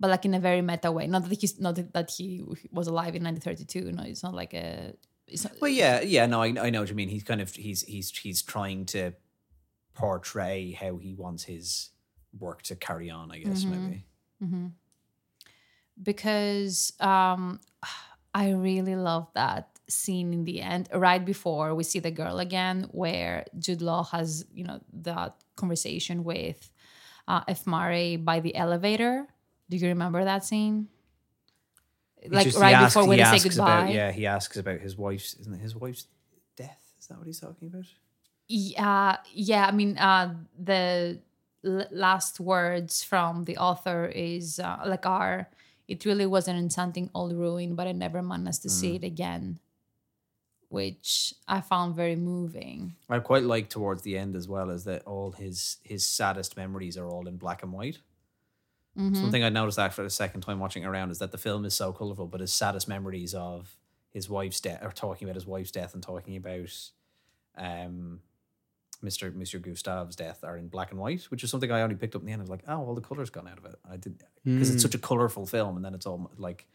but like in a very meta way. Not that he's not that he was alive in 1932. No, it's not like a. It's not, Well, yeah, yeah, no, I, I know what you mean. He's kind of he's he's he's trying to portray how he wants his work to carry on. I guess maybe. because um, I really love that scene in the end, right before we see the girl again, where Jude Law has you know that conversation with uh, by the elevator. Do you remember that scene? Like just- right asks- before when he they say goodbye. About, yeah, he asks about his wife's isn't it his wife's death? Is that what he's talking about? Yeah, yeah. I mean, uh, the l- last words from the author is uh, like are it really was an enchanting old ruin, but I never managed to see it again, which I found very moving. I quite like towards the end as well is that all his his saddest memories are all in black and white. Mm-hmm. Something I noticed after the second time watching around is that the film is so colorful, but his saddest memories of his wife's death, or talking about his wife's death and talking about um, Mr. Mr. Gustav's death, are in black and white, which is something I only picked up in the end. I was like, oh, all the colors gone out of it. I did because it's such a colorful film, and then it's all like.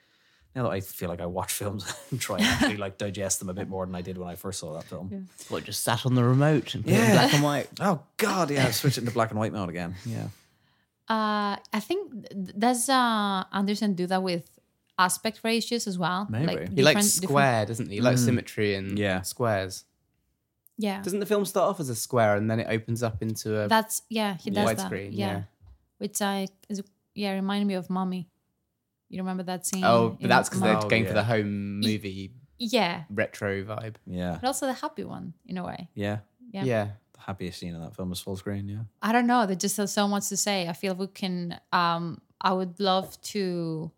Now that I feel like I watch films and try and actually like digest them a bit more than I did when I first saw that film. What just sat on the remote and put it in Yeah. black and white. Oh God, yeah, switch it into black and white mode again. Yeah. Uh, I think does uh, Anderson do that with aspect ratios as well? Maybe. Like He likes different- different- square, doesn't he? He likes symmetry and Yeah. squares. Yeah, Doesn't the film start off as a square and then it opens up into a that's yeah. He does that. widescreen? Yeah. Yeah. which I is yeah reminded me of Mommy. You remember that scene? Oh, but that's because they're Oh, going for yeah. the home movie yeah, retro vibe. Yeah. but also the happy one in a way. Yeah. Yeah. Yeah. The happiest scene in that film is full screen, yeah. I don't know. There's just so much to say. I feel we can. Um, I would love to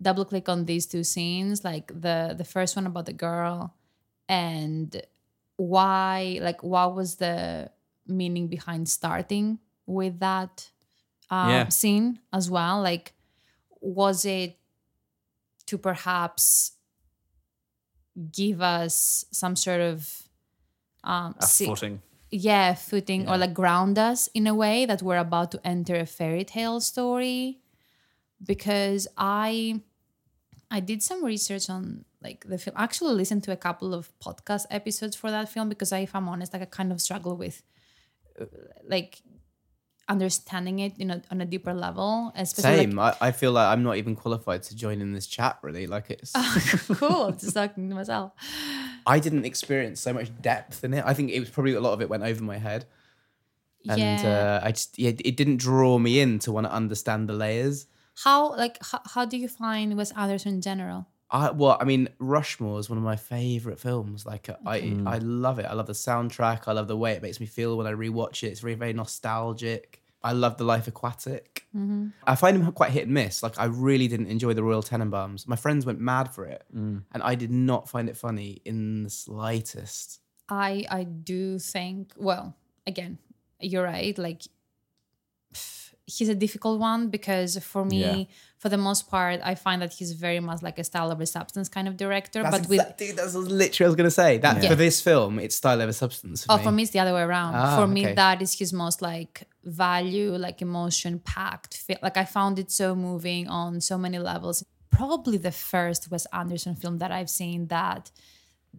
double click on these two scenes, like the the first one about the girl, and why, like, what was the meaning behind starting with that um, Yeah. scene as well? Like, was it to perhaps give us some sort of um, A footing. yeah footing Yeah. or like ground us in a way that we're about to enter a fairy tale story because i i did some research on like the film I actually listened to a couple of podcast episodes for that film because I, if i'm honest like i kind of struggle with like understanding it you know on a deeper level especially Same. I, I feel like I'm not even qualified to join in this chat, really. Like it's. cool just talking to myself I didn't experience so much depth in it. I think it was probably a lot of it went over my head. And yeah uh, I just, yeah, it didn't draw me in to want to understand the layers. how like how, how do you find wes anderson in general I well, I mean, Rushmore is one of my favorite films. Like, I mm. I love it. I love the soundtrack. I love the way it makes me feel when I rewatch it. It's very very nostalgic. I love the Life Aquatic. Mm-hmm. I find him quite hit and miss. Like, I really didn't enjoy the Royal Tenenbaums. My friends went mad for it, mm. and I did not find it funny in the slightest. I I do think well again you're right like he's a difficult one because for me Yeah. for the most part I find that he's very much like a style over substance kind of director That's but with exa- that's literally what I was gonna say. That Yeah. for this film, it's style over substance. For oh me. for me it's the other way around Ah, for me okay. that is his most like value like emotion packed fi- like I found it so moving on so many levels probably the first Wes Anderson film that I've seen that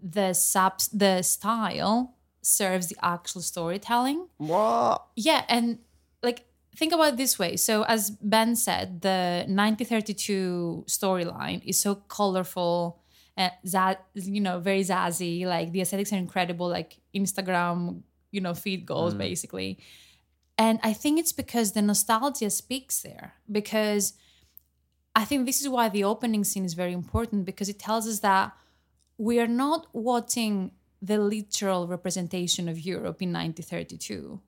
the subs the style serves the actual storytelling what? yeah and like think about it this way. So as ben said the 1932 storyline is so colorful and za- you know very zazzy like the aesthetics are incredible like instagram you know feed goals mm. basically. And i think it's because the nostalgia speaks there because i think this is why the opening scene is very important because it tells us that we are not watching the literal representation of Europe in 1932.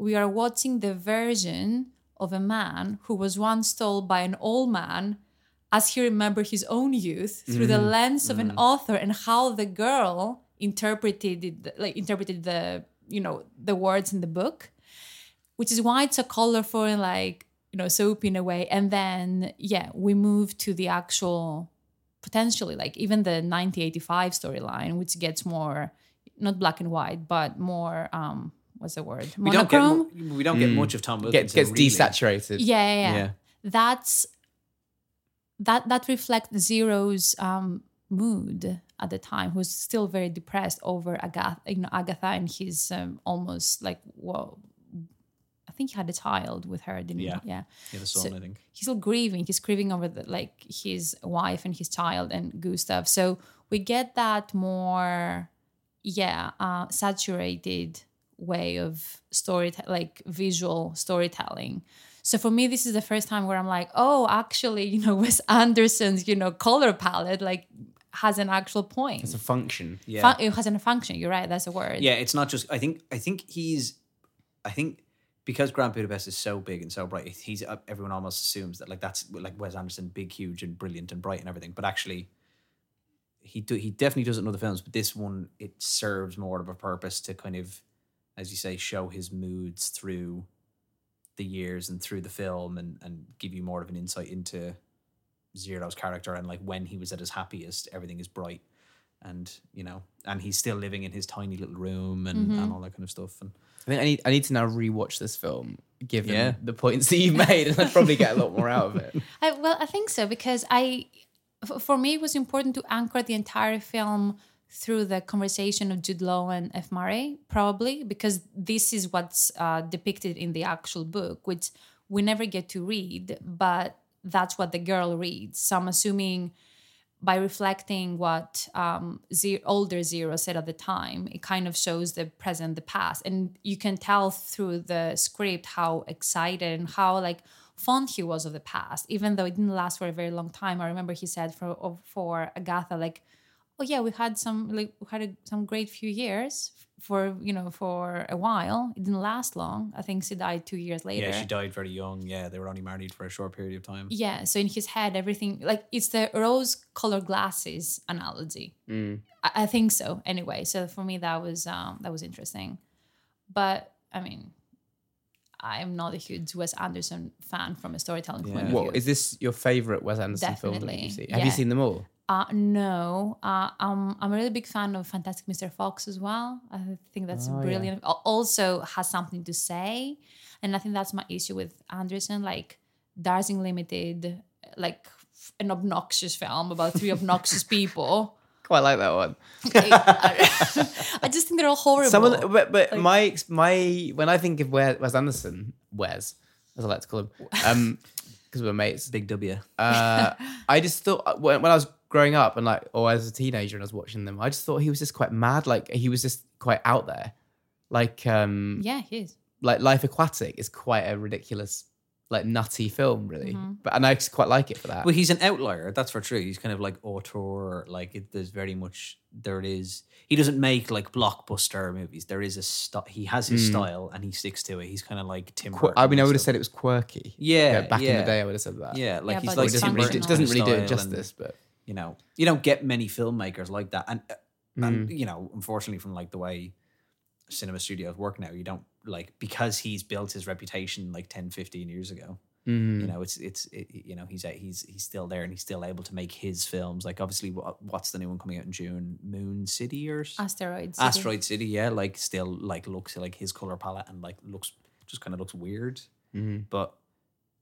We are watching the version of a man who was once told by an old man as he remembered his own youth through the lens of an author and how the girl interpreted it, like interpreted the you know the words in the book which is why it's so colorful and like you know soapy in a way. And then yeah we move to the actual potentially like even the 1985 storyline which gets more not black and white but more um what's the word We don't get monochrome we don't get much of Tom Wilkinson. Gets gets really. desaturated. yeah, yeah, yeah. Yeah. That's that that reflects Zero's um, mood at the time, who's still very depressed over Agatha, you know, Agatha and his um, almost like well, I think he had a child with her, didn't Yeah. he? Yeah. Yeah, the son, I think. He's still grieving. He's grieving over the, like his wife and his child and Gustav. So we get that more, yeah, uh, saturated way of story, like visual storytelling. So for me, this is the first time where I'm like, oh, actually, you know, Wes Anderson's, you know, color palette like has an actual point. It's a function. Yeah. Fun- it has a function. You're right. That's a word. Yeah, it's not just. I think. I think he's. I think because Grand Budapest is so big and so bright, he's uh, everyone almost assumes that like that's like Wes Anderson, big, huge, and brilliant and bright and everything. But actually, he do he definitely does it in other films. But this one, it serves more of a purpose to kind of, as you say, show his moods through the years and through the film, and and give you more of an insight into Zero's character and like when he was at his happiest, everything is bright and you know, and he's still living in his tiny little room and, mm-hmm. and all that kind of stuff. And I think I need I need to now rewatch this film, given Yeah. the points that you've made, and I'd probably get a lot more out of it. I, well, I think so because I for me, it was important to anchor the entire film through the conversation of Jude Law and F. Murray, probably because this is what's uh, depicted in the actual book, which we never get to read, but that's what the girl reads. So I'm assuming by reflecting what um, older Zero said at the time, it kind of shows the present, the past, and you can tell through the script how excited and how like fond he was of the past, even though it didn't last for a very long time. I remember he said for for Agatha like, "Oh yeah, we had some like we had a, some great few years for you know for a while. It didn't last long. I think she died two years later. yeah, she died very young. Yeah, they were only married for a short period of time. Yeah, so in his head, everything like it's the rose-colored glasses analogy. I, I think so. Anyway, so for me, that was um, that was interesting. But I mean, I'm not a huge Wes Anderson fan from a storytelling point of What view. is this your favorite Wes Anderson film that Definitely, you see? Have you seen them all? Uh, no, uh, um, I'm a really big fan of Fantastic Mr. Fox as well. I think that's Oh, brilliant. Al- Also has something to say, and I think that's my issue with Anderson. Like Darjeeling Limited, like f- an obnoxious film about three obnoxious people. Quite like that one. I just think they're all horrible. Some of the, but, but my my when I think of Wes, Wes Anderson, Wes, as I like to call him, um, because we're mates. Big W. Uh, I just thought when, when I was growing up and like, or as a teenager and I was watching them, I just thought he was just quite mad. Like he was just quite out there. Like um, yeah, he is. like Life Aquatic is quite a ridiculous, like nutty film, really. Mm-hmm. But and I just quite like it for that. Well, he's an outlier. That's for true. He's kind of like auteur. Like it, there's very much there is. He doesn't make like blockbuster movies. There is a st- He has his style and he sticks to it. He's kind of like Tim. Qu- Burton I mean, I would have said it was quirky. Yeah, back in the day, I would have said that. Yeah, like Yeah, he's like it doesn't really, do, it doesn't really do style it and, justice. But you know, you don't get many filmmakers like that, and uh, Mm. and you know, unfortunately, from like the way cinema studios work now, you don't like because he's built his reputation like 10, 15 years ago. Mm. You know, it's it's it, you know he's he's he's still there and he's still able to make his films. Like obviously, what, what's the new one coming out in June? Moon City or s- Asteroids. Asteroid City? Yeah, like still like looks like his color palette and like looks just kind of looks weird. Mm-hmm. But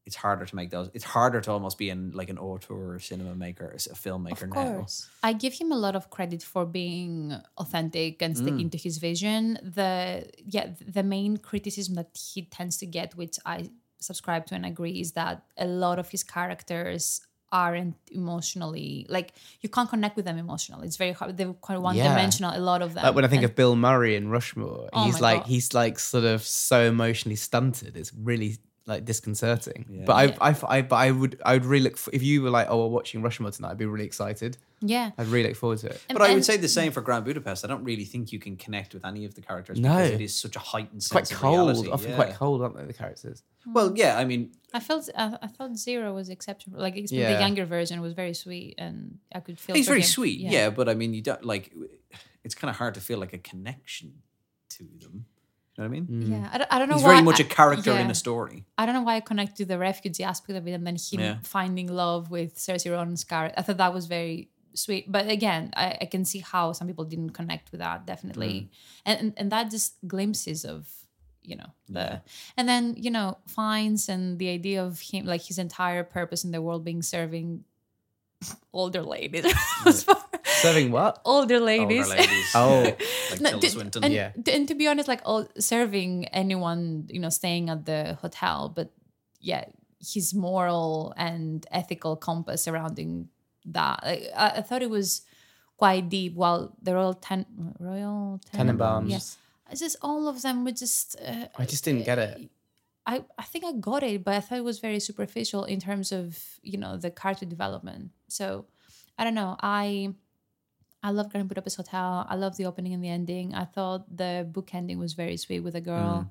it's harder to make those. It's harder to almost be in like an auteur cinema maker, a filmmaker Of now. course. I give him a lot of credit for being authentic and sticking mm. to his vision. The yeah, the main criticism that he tends to get, which I subscribe to and agree, is that a lot of his characters aren't emotionally like you can't connect with them emotionally. It's very hard. They're quite one dimensional, a lot of them. like when I think And- of Bill Murray in Rushmore, Oh he's like God. he's like sort of so emotionally stunted. It's really like disconcerting. But I, I, I, but I would, I would really look. For, if you were like, oh, we're watching Rushmore tonight, I'd be really excited. Yeah. I'd really look forward to it. And- But I would say the same for Grand Budapest. I don't really think you can connect with any of the characters No. because it is such a heightened It's quite sense of cold, reality. often yeah. quite cold, aren't they? The characters. Hmm. Well, yeah, I mean, I felt I, I thought Zero was exceptional. Like it's the younger version was very sweet, and I could feel. he's very him. sweet, yeah. But I mean, you don't like. It's kind of hard to feel like a connection to them. You know what I mean? Yeah, I don't, I don't know. He's why very much a I- character in yeah. a story. I don't know why I connect to the refugee aspect of it, and then him Yeah. finding love with Saoirse Ronan's character. I thought that was very sweet. But again, I, I can see how some people didn't connect with that. Definitely, Mm. and, and and that just glimpses of you know the and then you know finds and the idea of him like his entire purpose in the world being serving older ladies. Serving what? older ladies. Older ladies. Oh. like No, Tilda to- Swinton. and, Yeah. to, and to be honest, like all serving anyone, you know, staying at the hotel, but yeah, his moral and ethical compass surrounding that. Like, I, I thought it was quite deep. While the royal ten, royal Tenenbaums. yes, it's just all of them were just. Uh, I just didn't get it. I, I think I got it, but I thought it was very superficial in terms of you know the character development. So I don't know. I I love Grand Budapest Hotel. I love the opening and the ending. I thought the book ending was very sweet with a girl,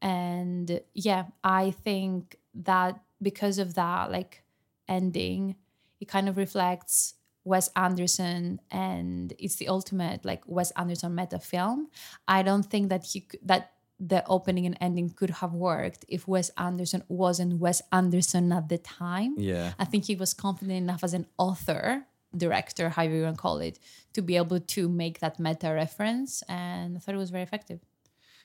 and yeah, I think that because of that like ending, it kind of reflects Wes Anderson, and it's the ultimate like Wes Anderson meta film. I don't think that he that the opening and ending could have worked if Wes Anderson wasn't Wes Anderson at the time. Yeah. I think he was confident enough as an author, director, however you want to call it, to be able to make that meta reference, and I thought it was very effective.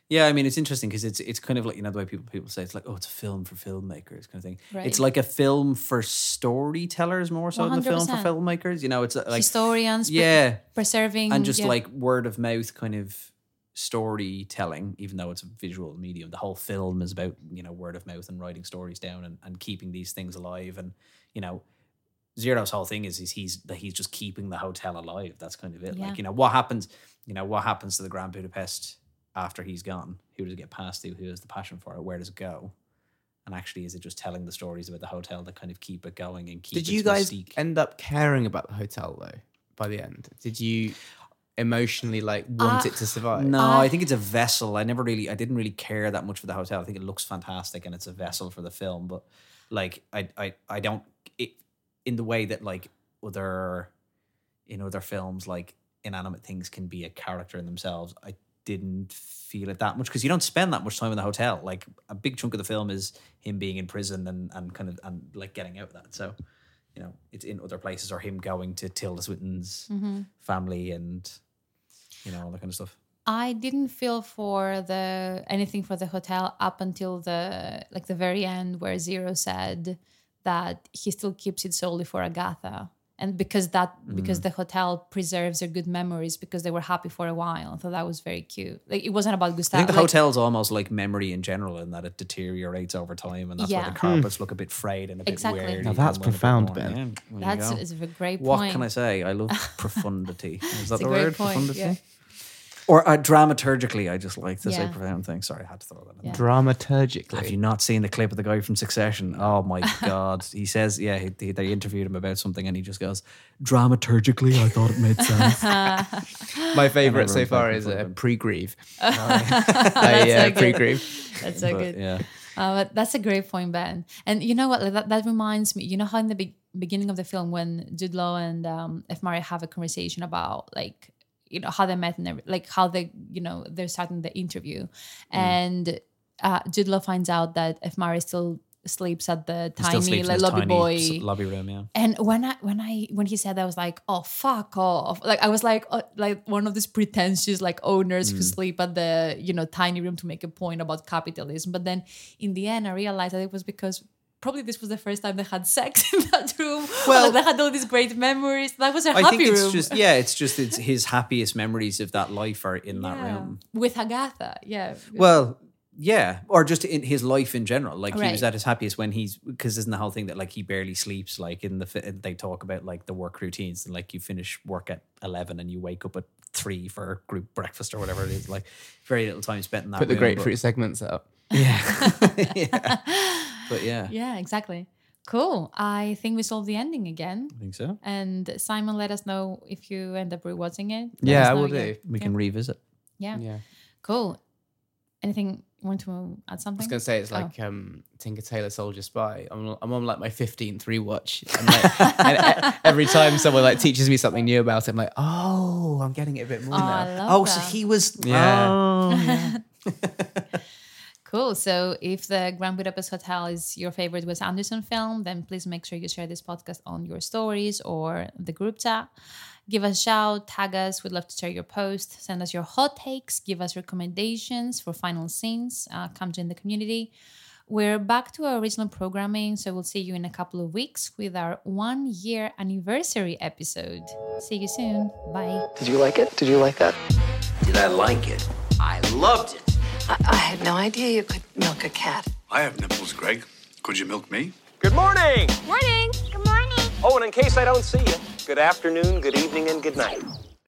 Yeah, I mean it's interesting because it's it's kind of like you know the way people people say it's like oh it's a film for filmmakers kind of thing. Right. It's like a film for storytellers more so than a film for filmmakers. You know, it's uh, like Historians, pre- yeah, preserving, and just yeah. like word of mouth kind of storytelling, even though it's a visual medium. The whole film is about you know word of mouth and writing stories down and, and keeping these things alive. And you know, Zero's whole thing is, is he's he's just keeping the hotel alive. That's kind of it. Yeah. Like you know what happens. You know what happens to the Grand Budapest after he's gone. Who does it get passed to? Who has the passion for it? Where does it go? And actually, is it just telling the stories about the hotel that kind of keep it going and keep Did its you guys mystique? end up caring about the hotel though? By the end, did you emotionally like want Uh, it to survive? No, I- I think it's a vessel. I never really, I didn't really care that much for the hotel. I think it looks fantastic and it's a vessel for the film. But like, I, I, I don't. It in the way that like other, in other films, like inanimate things can be a character in themselves. I didn't feel it that much because you don't spend that much time in the hotel. Like a big chunk of the film is him being in prison and and kind of and like getting out of that. So. You know, it's in other places, or him going to Tilda Swinton's mm-hmm. family, and you know all that kind of stuff. I didn't feel for the anything for the hotel up until the like the very end where Zero said that he still keeps it solely for Agatha. And because that because Mm. the hotel preserves their good memories because they were happy for a while. So that was very cute. Like it wasn't about I think the like, hotel's almost like memory in general, in that it deteriorates over time, and that's why Yeah. the carpets look a bit frayed and a bit weird. Now that's a little bit profound, more- Ben. yeah, That's is a great point. what can I say? I love profundity. Is that It's a the great word? point, Profundity. yeah. Or uh, dramaturgically, I just like to say Yeah. profound things. Sorry, I had to throw that in. Yeah. Dramaturgically. Have you not seen the clip of the guy from Succession? Oh my god! He says, yeah, he, he- they interviewed him about something, and he just goes, "Dramaturgically, I thought it made sense." My favorite so everyone's far fucking is uh, flipping. pre-grieve. That's a so uh, good. pre-grieve. That's so But, good. yeah, Uh, but that's a great point, Ben. And you know what? Like, that, that reminds me. You know how in the be- beginning of the film, when Jude Law and um, F. Murray have a conversation about like you know how they met and like how they you know they're starting the interview, Mm. and uh, Jude Law finds out that F. Murray still sleeps at the He tiny like, lobby tiny boy lobby room. Yeah, and when I when I when he said that, I was like, oh fuck off! Like I was like uh, like one of these pretentious like owners who Mm. sleep at the you know tiny room to make a point about capitalism. But then in the end, I realized that it was because probably this was the first time they had sex in that room. Well, Well- they had all these great memories. That was a I happy I think it's room. just yeah, it's just it's his happiest memories of that life are in that Yeah. room. with Agatha. Yeah. Well, yeah, or just in his life in general. Like he was at his happiest when he's because isn't the whole thing that like he barely sleeps. Like in the they talk about like the work routines and like you finish work at eleven and you wake up at three for group breakfast or whatever it is. Like very little time spent in that. Put the room, but- grapefruit segments up. But yeah, Yeah, exactly. Cool. I think we solved the ending again. I think so. And Simon, let us know if you end up rewatching it. Let Yeah, us I will do. We can revisit. Yeah. Yeah. Cool. Anything you want to add something? I was gonna say it's Oh. like um, Tinker Tailor Soldier Spy. I'm, on- I'm on like my 15th rewatch, and, like, and every time someone like teaches me something new about it, I'm like, oh, I'm getting it a bit more Oh, I now. love Oh, that. so he was. Yeah. Oh, yeah. Cool. So if the Grand Budapest Hotel is your favorite Wes Anderson film, then please make sure you share this podcast on your stories or the group chat. Give us a shout, tag us. We'd love to share your post. Send us your hot takes. Give us recommendations for final scenes. Uh, come join the community. We're back to our original programming, so we'll see you in a couple of weeks with our one year anniversary episode. See you soon. Bye. Did you like it? Did you like that? Did I like it? I loved it. I, I had no idea you could milk a cat. I have nipples, Greg. Could you milk me? Good morning. Morning. Good morning. Oh, and in case I don't see you, good afternoon, good evening, and good night.